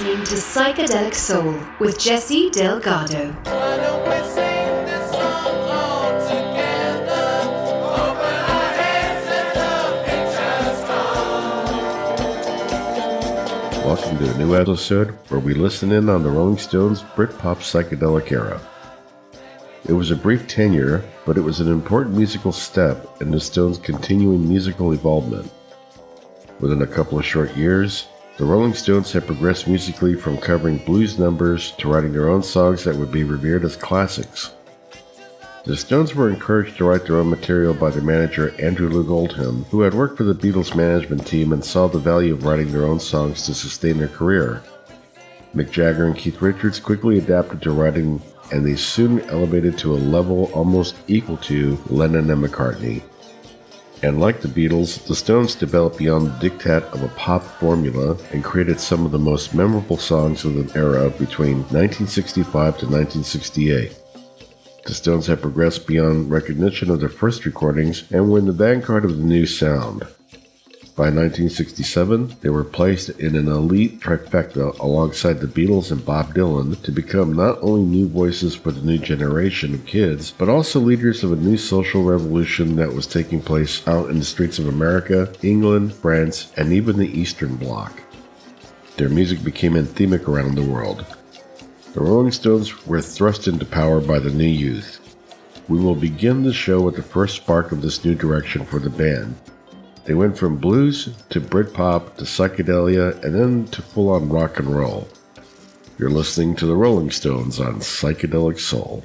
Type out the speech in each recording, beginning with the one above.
listening to Psychedelic Soul with Jesse Delgado. Welcome to a new episode where we listen in on the Rolling Stones' Britpop psychedelic era. It was a brief tenure, but it was an important musical step in the Stones' continuing musical involvement. Within a couple of short years, the Rolling Stones had progressed musically from covering blues numbers to writing their own songs that would be revered as classics. The Stones were encouraged to write their own material by their manager Andrew Loog Oldham, who had worked for the Beatles management team and saw the value of writing their own songs to sustain their career. Mick Jagger and Keith Richards quickly adapted to writing, and they soon elevated to a level almost equal to Lennon and McCartney. And like the Beatles, the Stones developed beyond the diktat of a pop formula and created some of the most memorable songs of the era between 1965 to 1968. The Stones had progressed beyond recognition of their first recordings and were in the vanguard of the new sound. By 1967, they were placed in an elite trifecta alongside the Beatles and Bob Dylan to become not only new voices for the new generation of kids, but also leaders of a new social revolution that was taking place out in the streets of America, England, France, and even the Eastern Bloc. Their music became anthemic around the world. The Rolling Stones were thrust into power by the new youth. We will begin the show with the first spark of this new direction for the band. They went from blues to Britpop to psychedelia and then to full on rock and roll. You're listening to the Rolling Stones on Psychedelic Soul.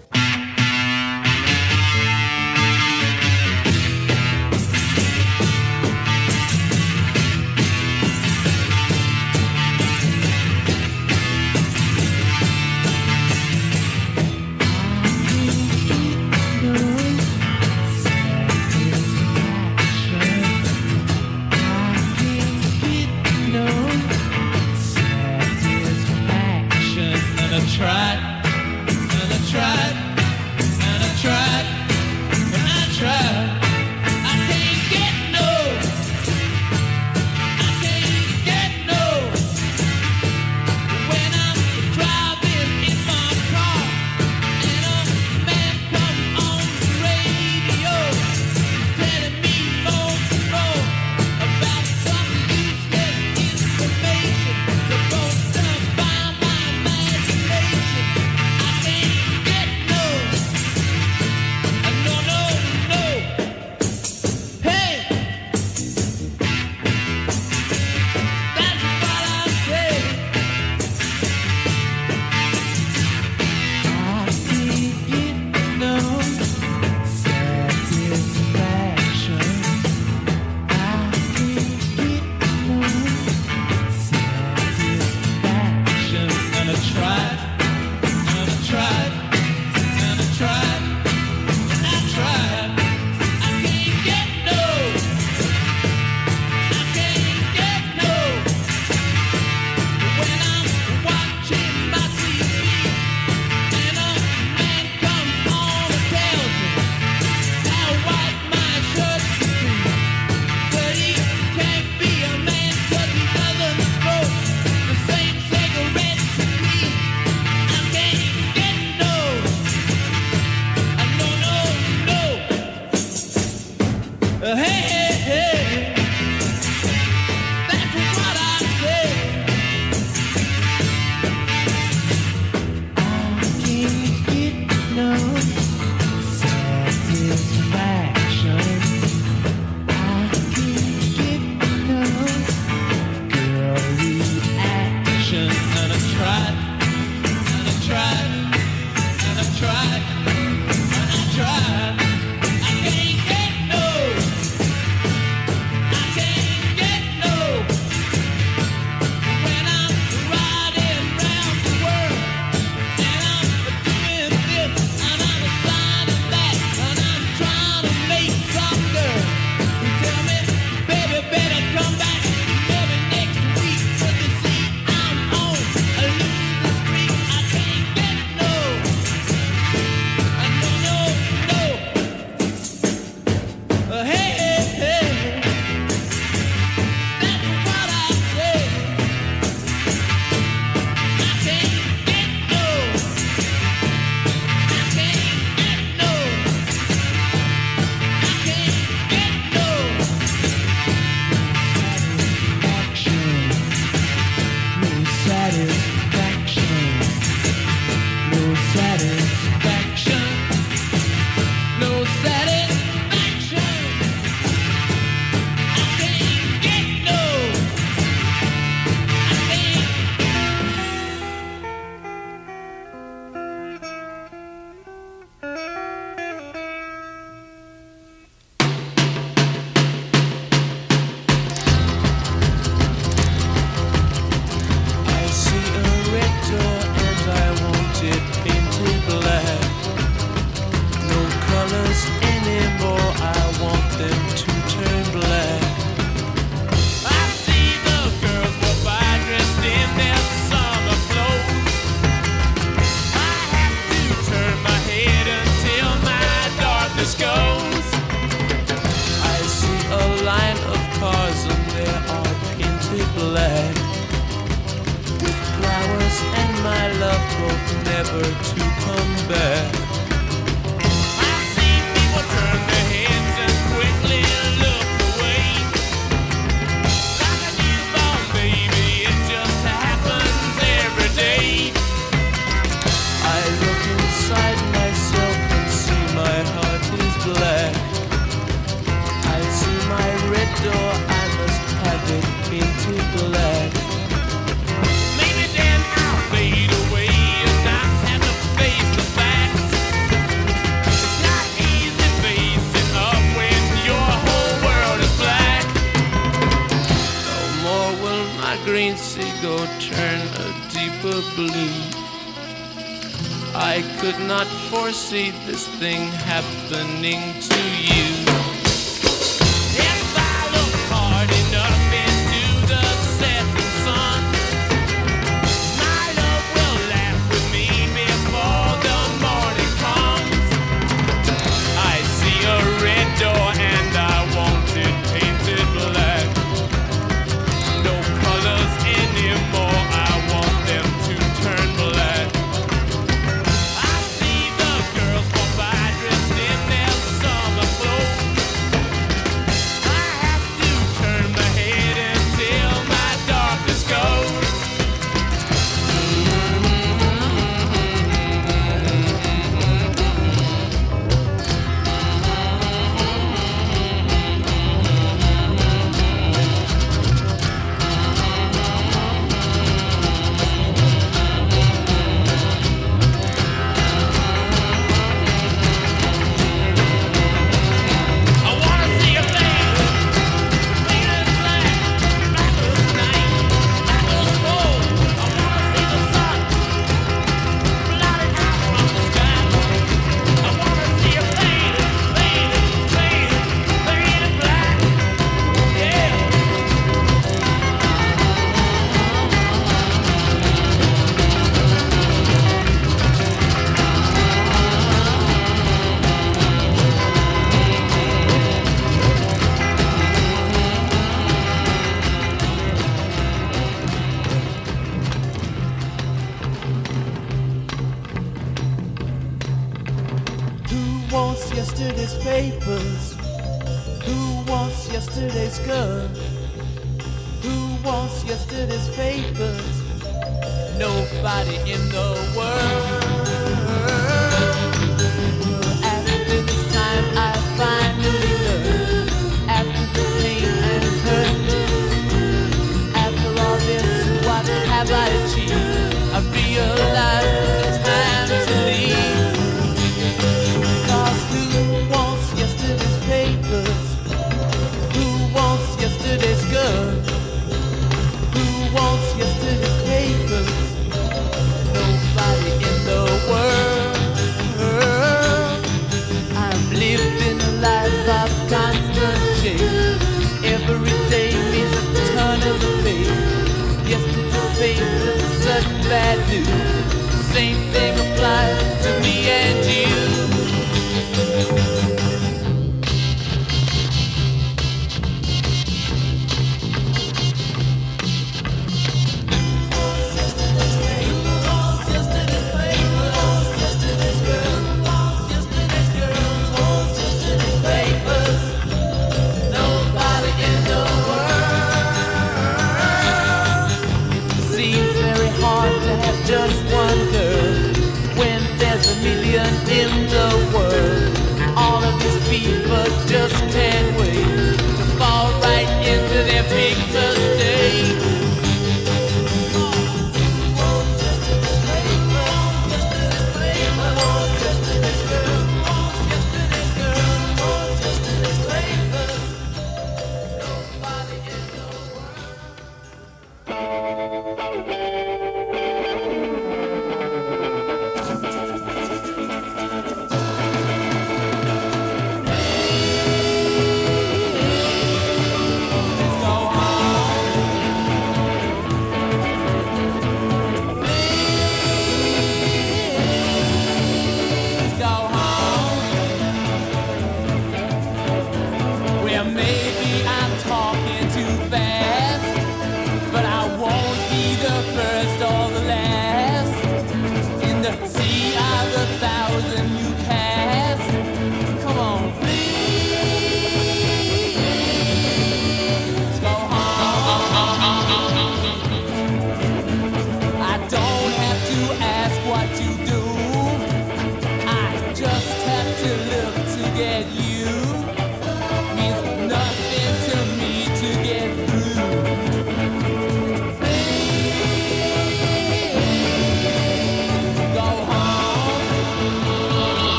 that.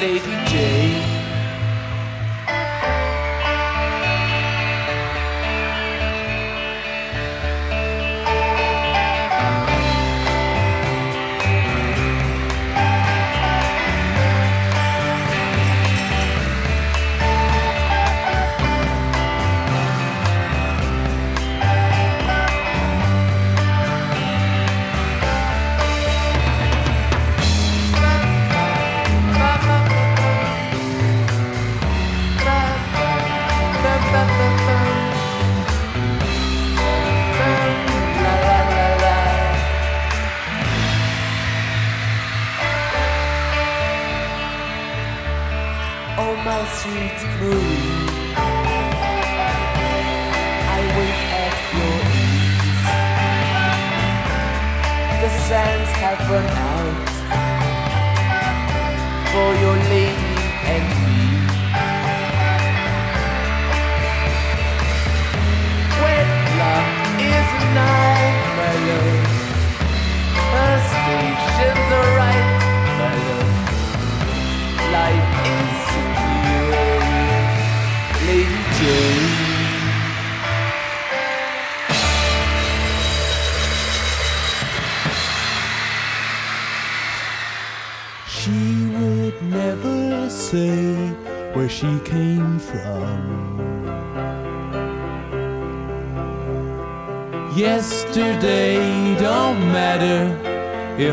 Lady Jane.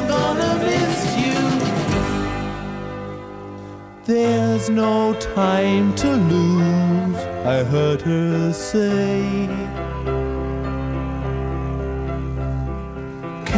I'm gonna miss you. There's no time to lose, I heard her say.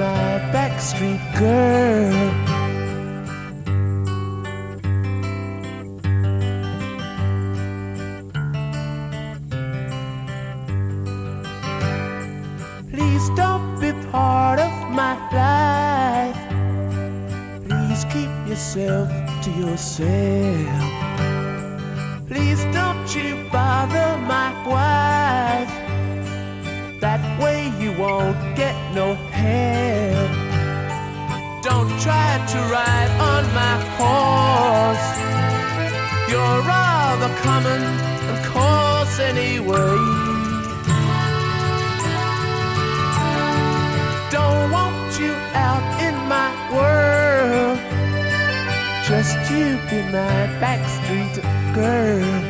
My backstreet girl. Please don't be part of my life. Please keep yourself to yourself. Please don't you bother my wife. That way you won't Try to ride on my horse. You're rather common and coarse anyway. Don't want you out in my world. Just you be my backstreet girl.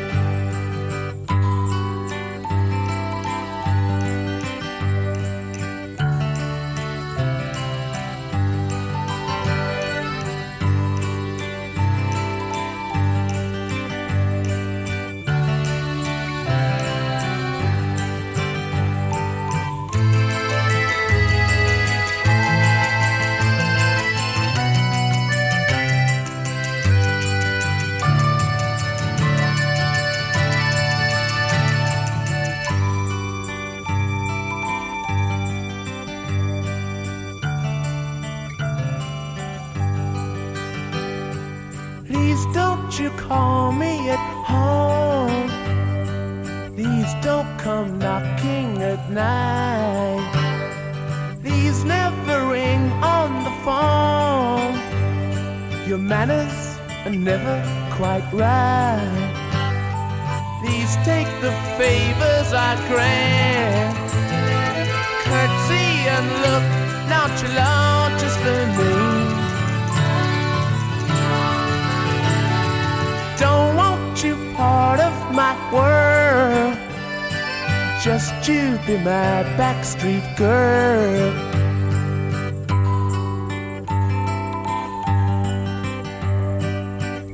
Just you be my backstreet girl.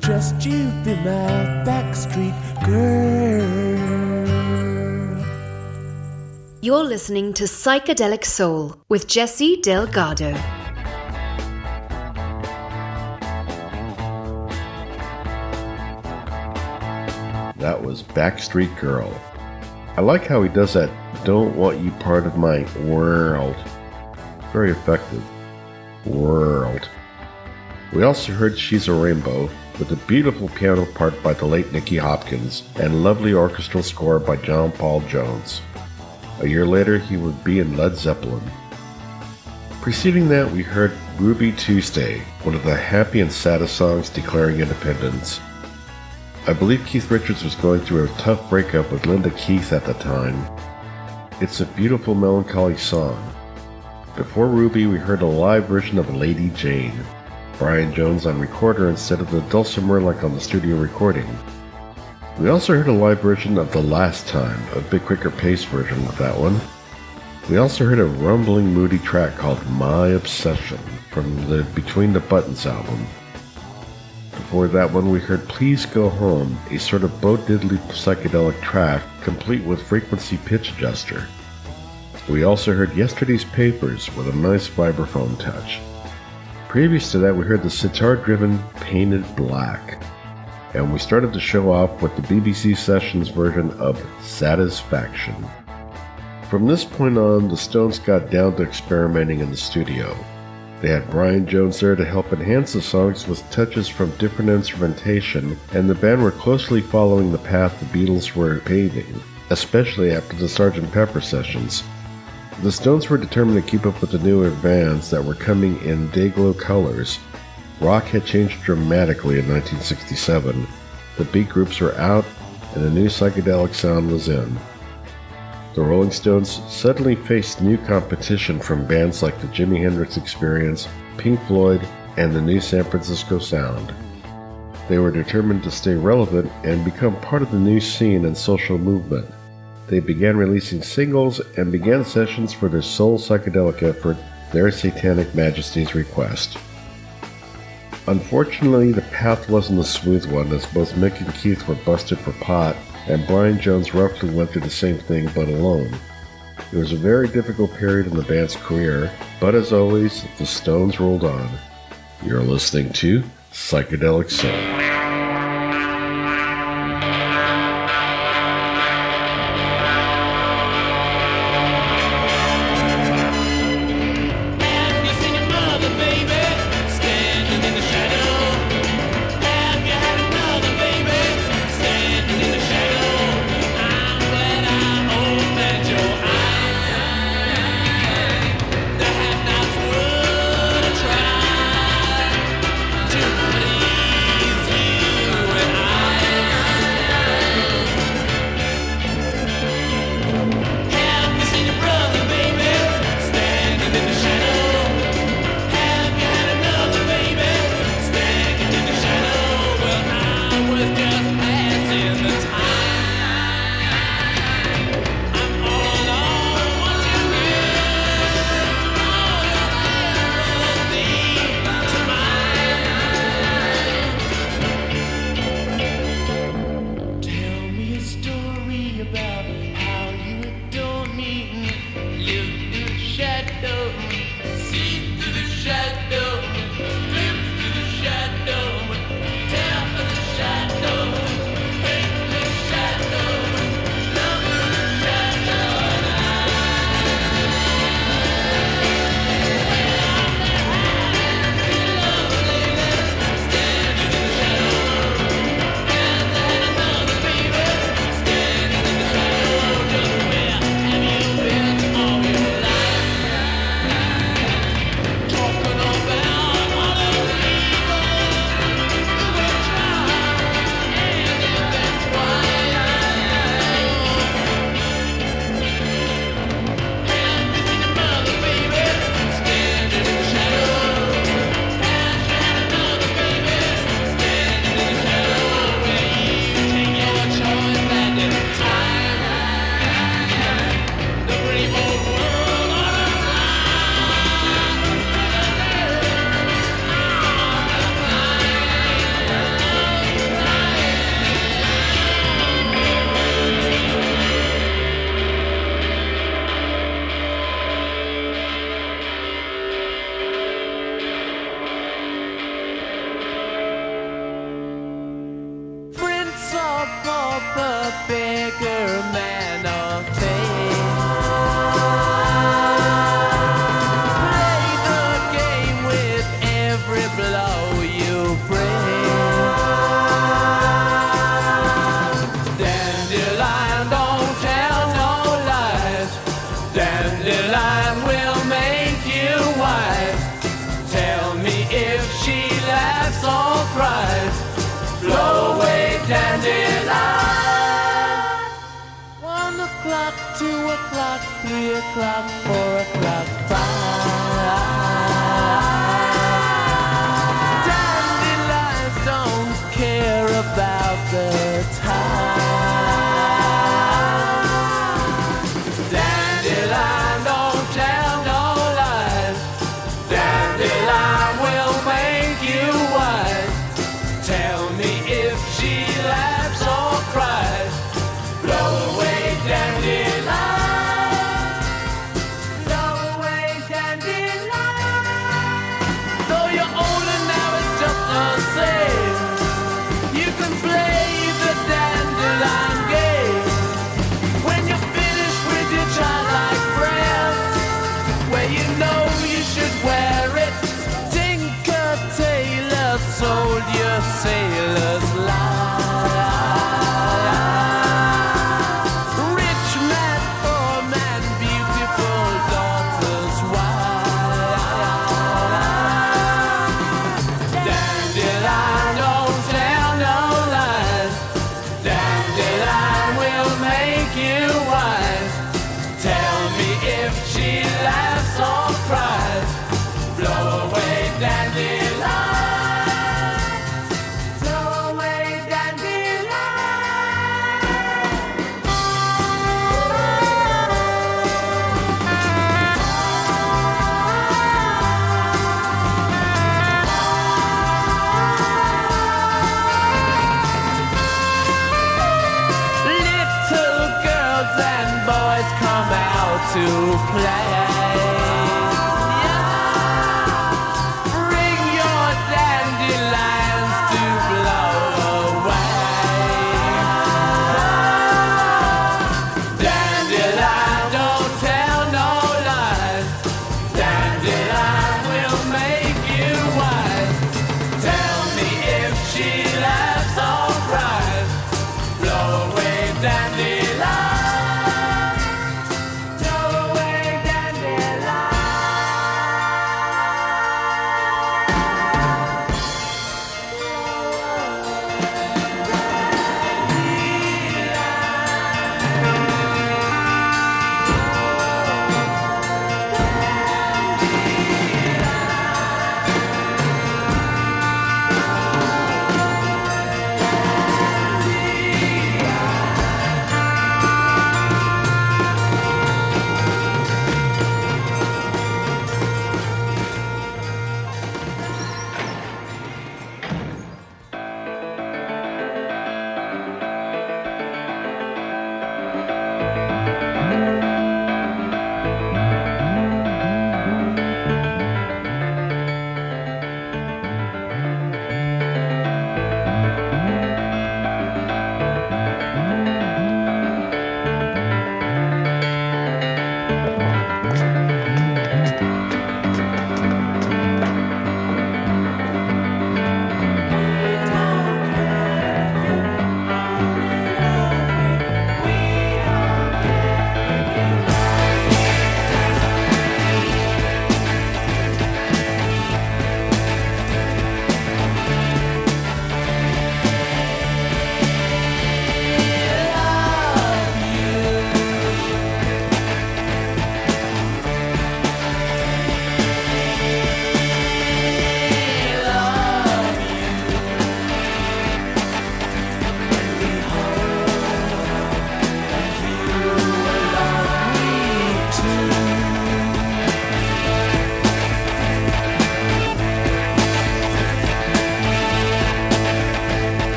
Just you be my backstreet girl. You're listening to Psychedelic Soul with Jesse Delgado. That was Backstreet Girl. I like how he does that don't want you part of my world. Very effective. World. We also heard She's a Rainbow with a beautiful piano part by the late Nicky Hopkins and lovely orchestral score by John Paul Jones. A year later, he would be in Led Zeppelin. Preceding that, we heard Ruby Tuesday, one of the happy and saddest songs declaring independence. I believe Keith Richards was going through a tough breakup with Linda Keith at the time. It's a beautiful, melancholy song. Before Ruby, we heard a live version of Lady Jane. Brian Jones on recorder instead of the dulcimer like on the studio recording. We also heard a live version of The Last Time, a bit quicker pace version of that one. We also heard a rumbling, moody track called My Obsession from the Between the Buttons album. Before that one, we heard Please Go Home, a sort of Bo Diddley psychedelic track, complete with frequency pitch adjuster. We also heard Yesterday's Papers with a nice vibraphone touch. Previous to that, we heard the sitar driven Paint It Black. And we started the show off with the BBC Sessions version of Satisfaction. From this point on, the Stones got down to experimenting in the studio. They had Brian Jones there to help enhance the songs with touches from different instrumentation, and the band were closely following the path the Beatles were paving, especially after the Sgt. Pepper sessions. The Stones were determined to keep up with the newer bands that were coming in day-glow colors. Rock had changed dramatically in 1967. The beat groups were out, and a new psychedelic sound was in. The Rolling Stones suddenly faced new competition from bands like the Jimi Hendrix Experience, Pink Floyd, and the new San Francisco Sound. They were determined to stay relevant and become part of the new scene and social movement. They began releasing singles and began sessions for their soul psychedelic effort, Their Satanic Majesties Request. Unfortunately, the path wasn't a smooth one as both Mick and Keith were busted for pot and Brian Jones roughly went through the same thing but alone. It was a very difficult period in the band's career, but as always, the Stones rolled on. You're listening to Psychedelic Soul.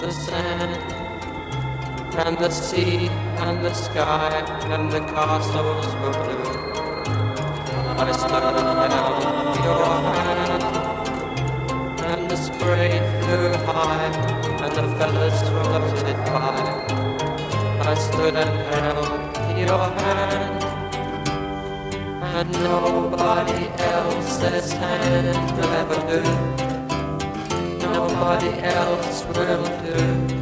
The sand and the sea and the sky and the castles were blue. I stood and held your hand and the spray flew high and the feathers floated by. I stood and held your hand and nobody else's hand will ever do. Nobody else will do.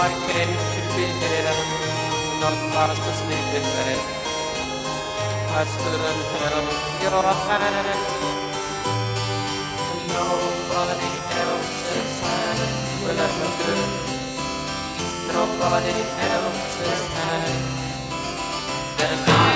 I came to be here, not fast asleep in bed. I stood and held your hand, and nobody else's hand will ever do nobody else's hand. Then I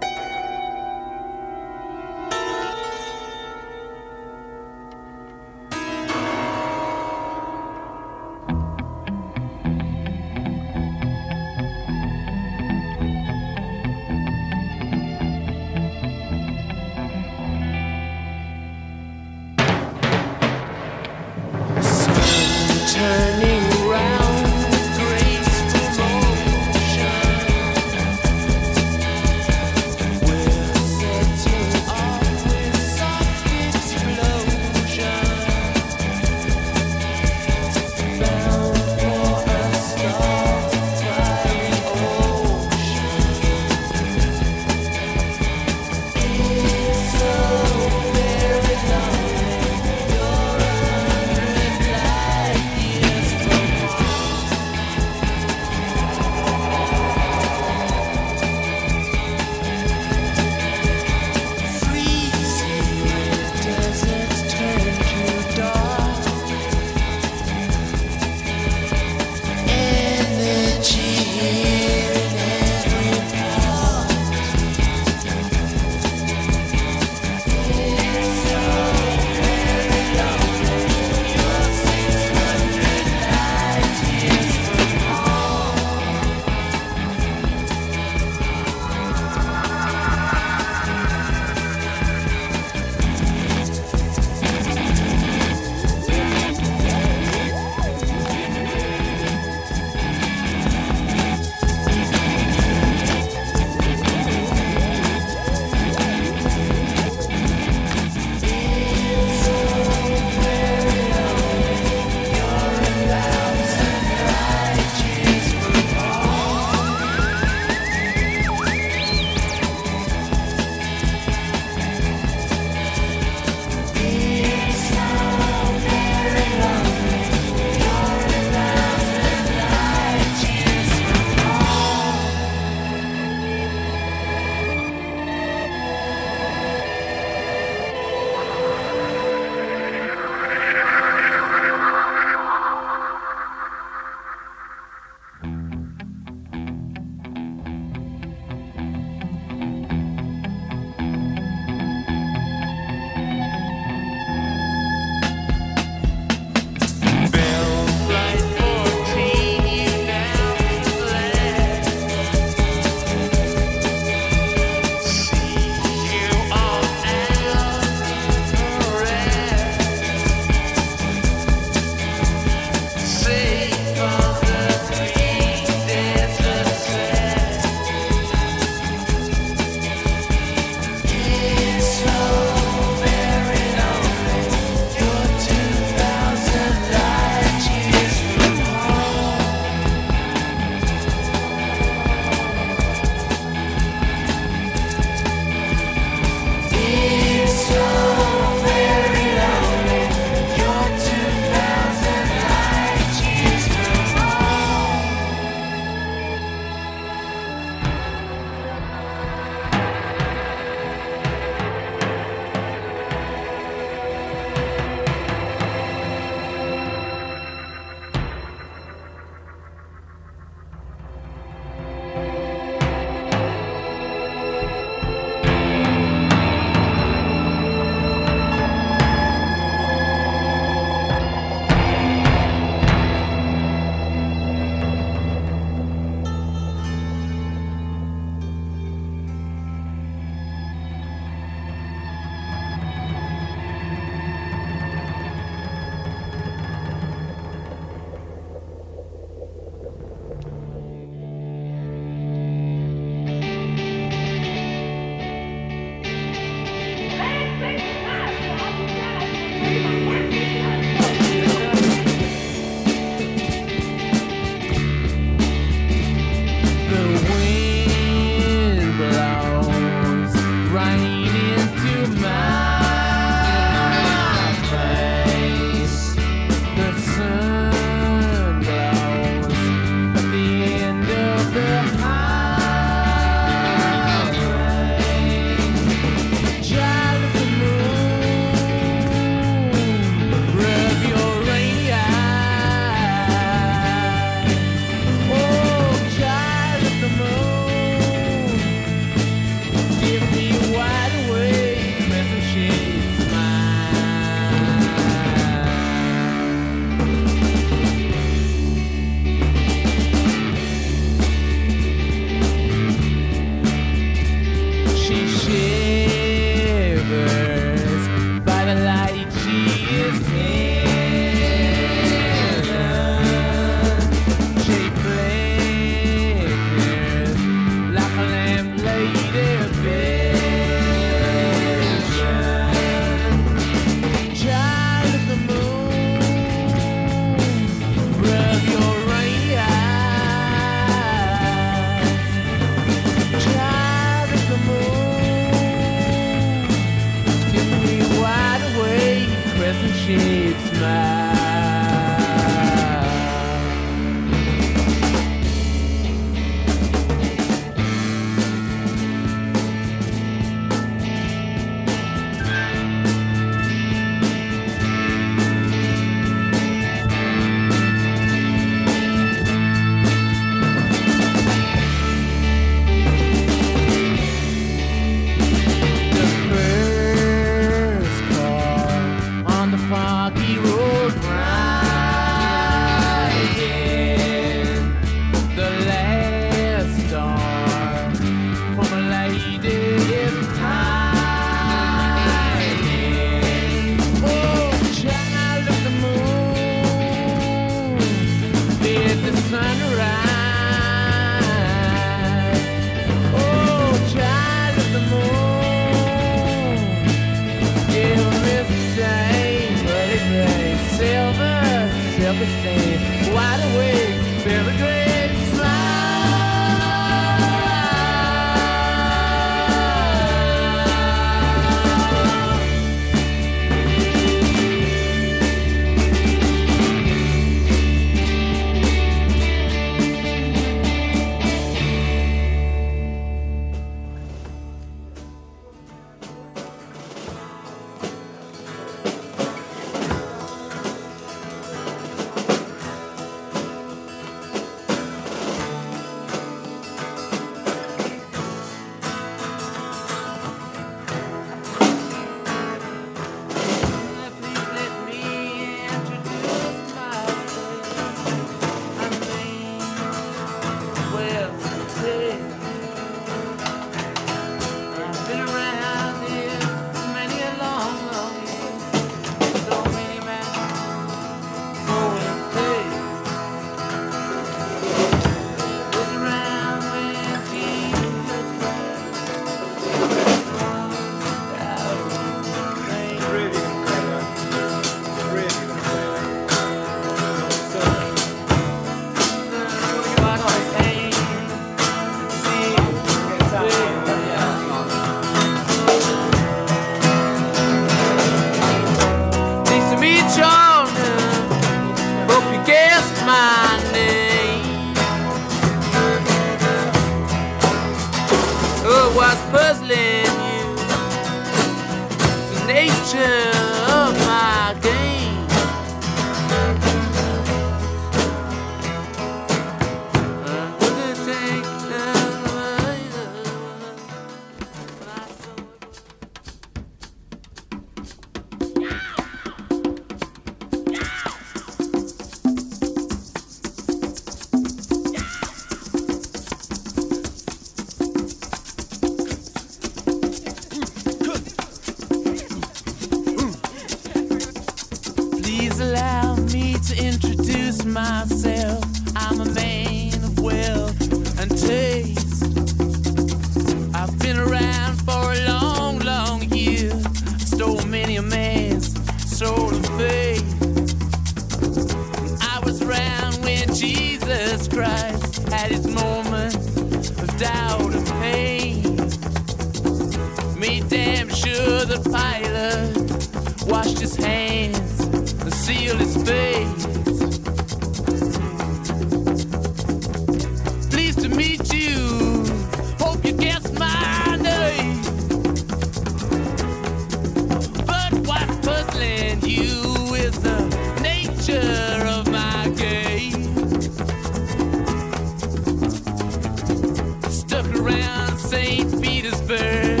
St. Petersburg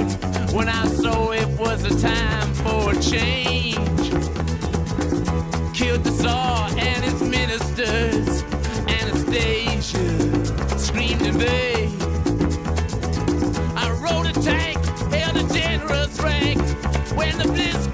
when I saw it was a time for change. Killed the Tsar and his ministers, Anastasia screamed in vain. I rode a tank, held a generous rank when the blitz.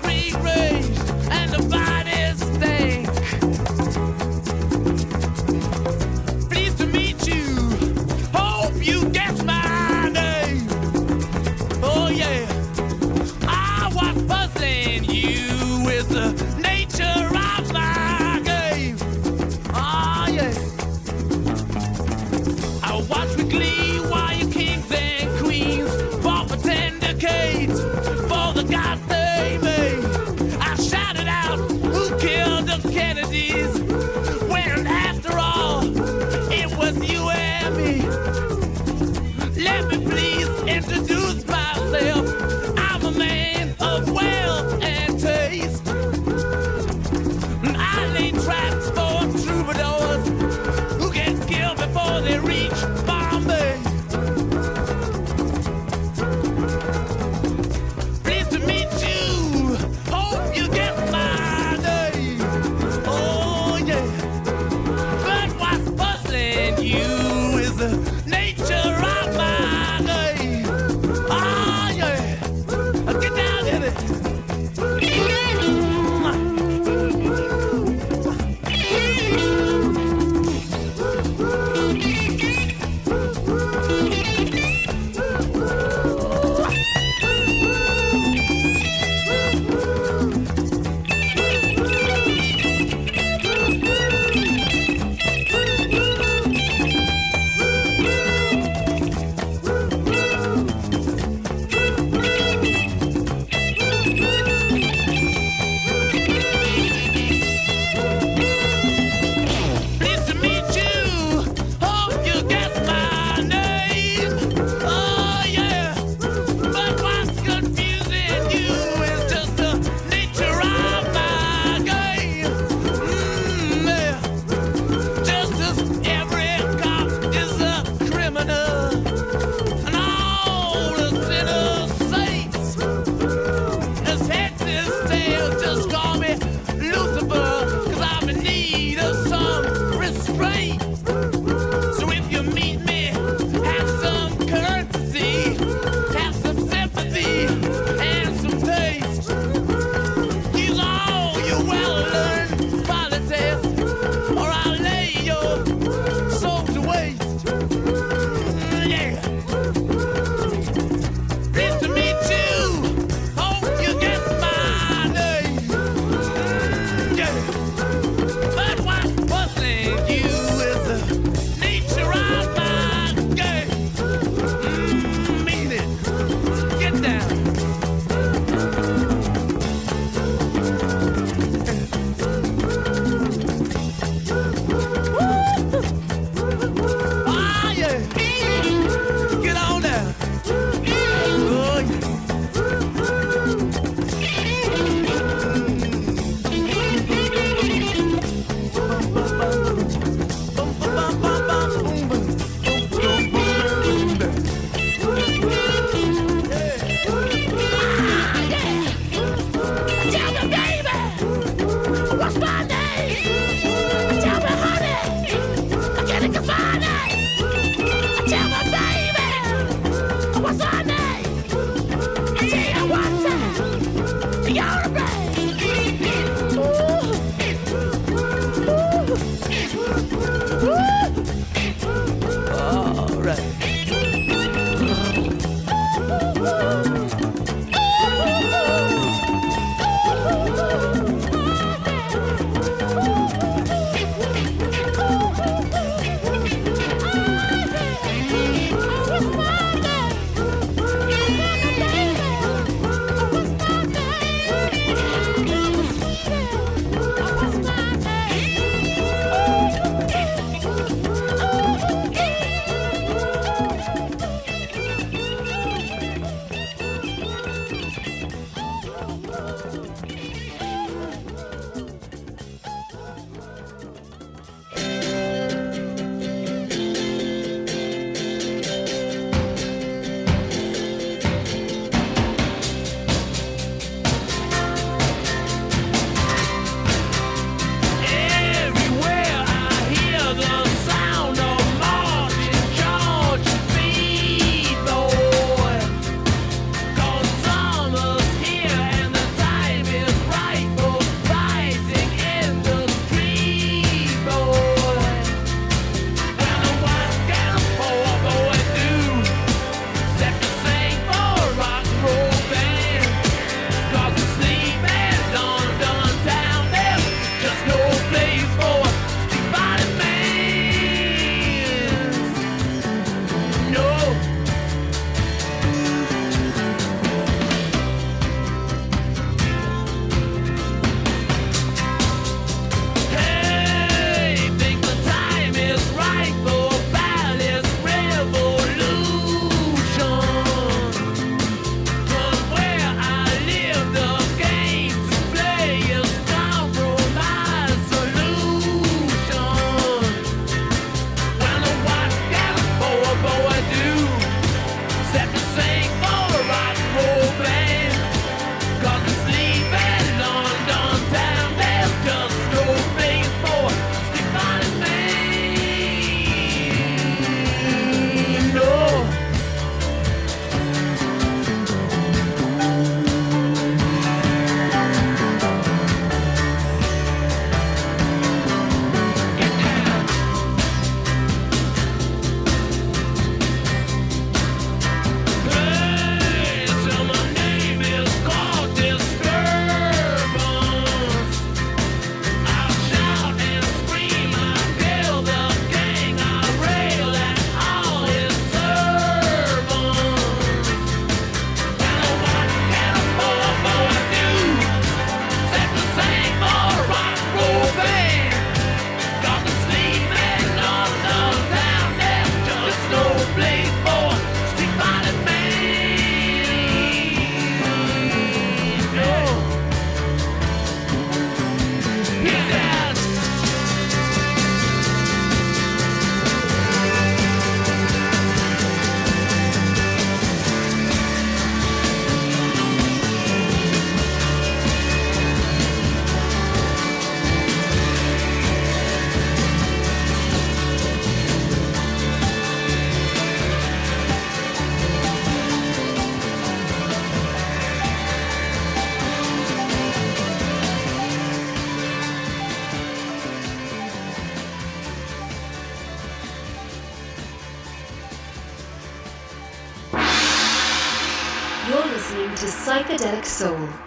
Oh,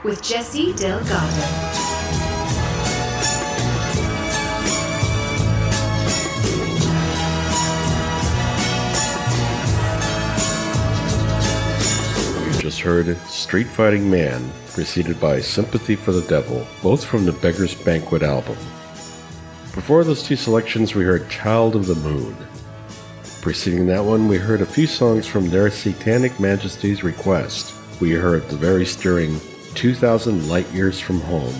with Jesse Delgado. Heard Street Fighting Man, preceded by Sympathy for the Devil, both from the Beggar's Banquet album. Before those two selections, we heard Child of the Moon. Preceding that one, we heard a few songs from their Satanic Majesties request. We heard the very stirring 2000 Light Years from Home.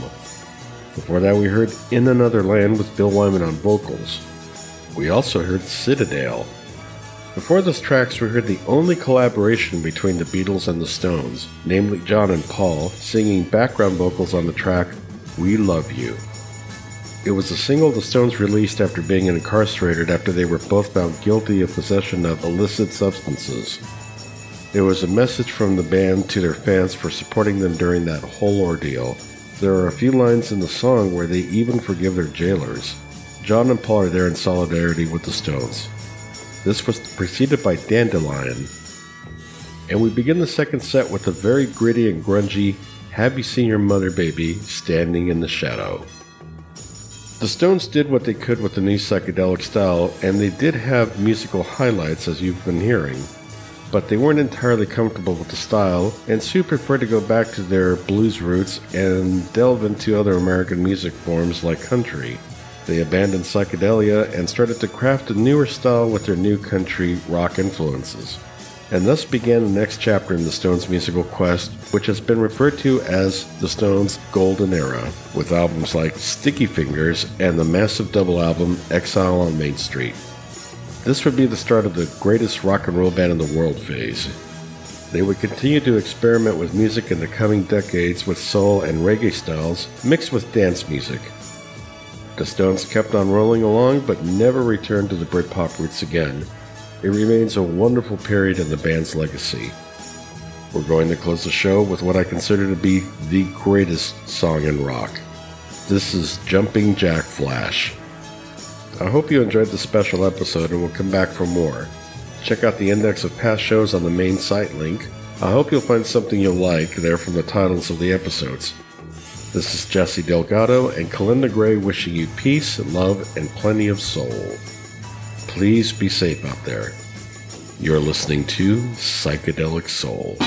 Before that, we heard In Another Land with Bill Wyman on vocals. We also heard Citadel. Before those tracks, we heard the only collaboration between the Beatles and the Stones, namely John and Paul, singing background vocals on the track We Love You. It was a single the Stones released after being incarcerated after they were both found guilty of possession of illicit substances. It was a message from the band to their fans for supporting them during that whole ordeal. There are a few lines in the song where they even forgive their jailers. John and Paul are there in solidarity with the Stones. This was preceded by Dandelion. And we begin the second set with a very gritty and grungy Have You Seen Your Mother Baby Standing in the Shadow. The Stones did what they could with the new psychedelic style, and they did have musical highlights as you've been hearing. But they weren't entirely comfortable with the style, and Sue preferred to go back to their blues roots and delve into other American music forms like country. They abandoned psychedelia and started to craft a newer style with their new country rock influences. And thus began the next chapter in the Stones' musical quest, which has been referred to as the Stones' Golden Era, with albums like Sticky Fingers and the massive double album Exile on Main Street. This would be the start of the greatest rock and roll band in the world phase. They would continue to experiment with music in the coming decades with soul and reggae styles mixed with dance music. The Stones kept on rolling along but never returned to the Britpop roots again. It remains a wonderful period in the band's legacy. We're going to close the show with what I consider to be the greatest song in rock. This is Jumping Jack Flash. I hope you enjoyed the special episode and will come back for more. Check out the index of past shows on the main site link. I hope you'll find something you'll like there from the titles of the episodes. This is Jesse Delgado and Kalinda Gray wishing you peace, love, and plenty of soul. Please be safe out there. You're listening to Psychedelic Soul.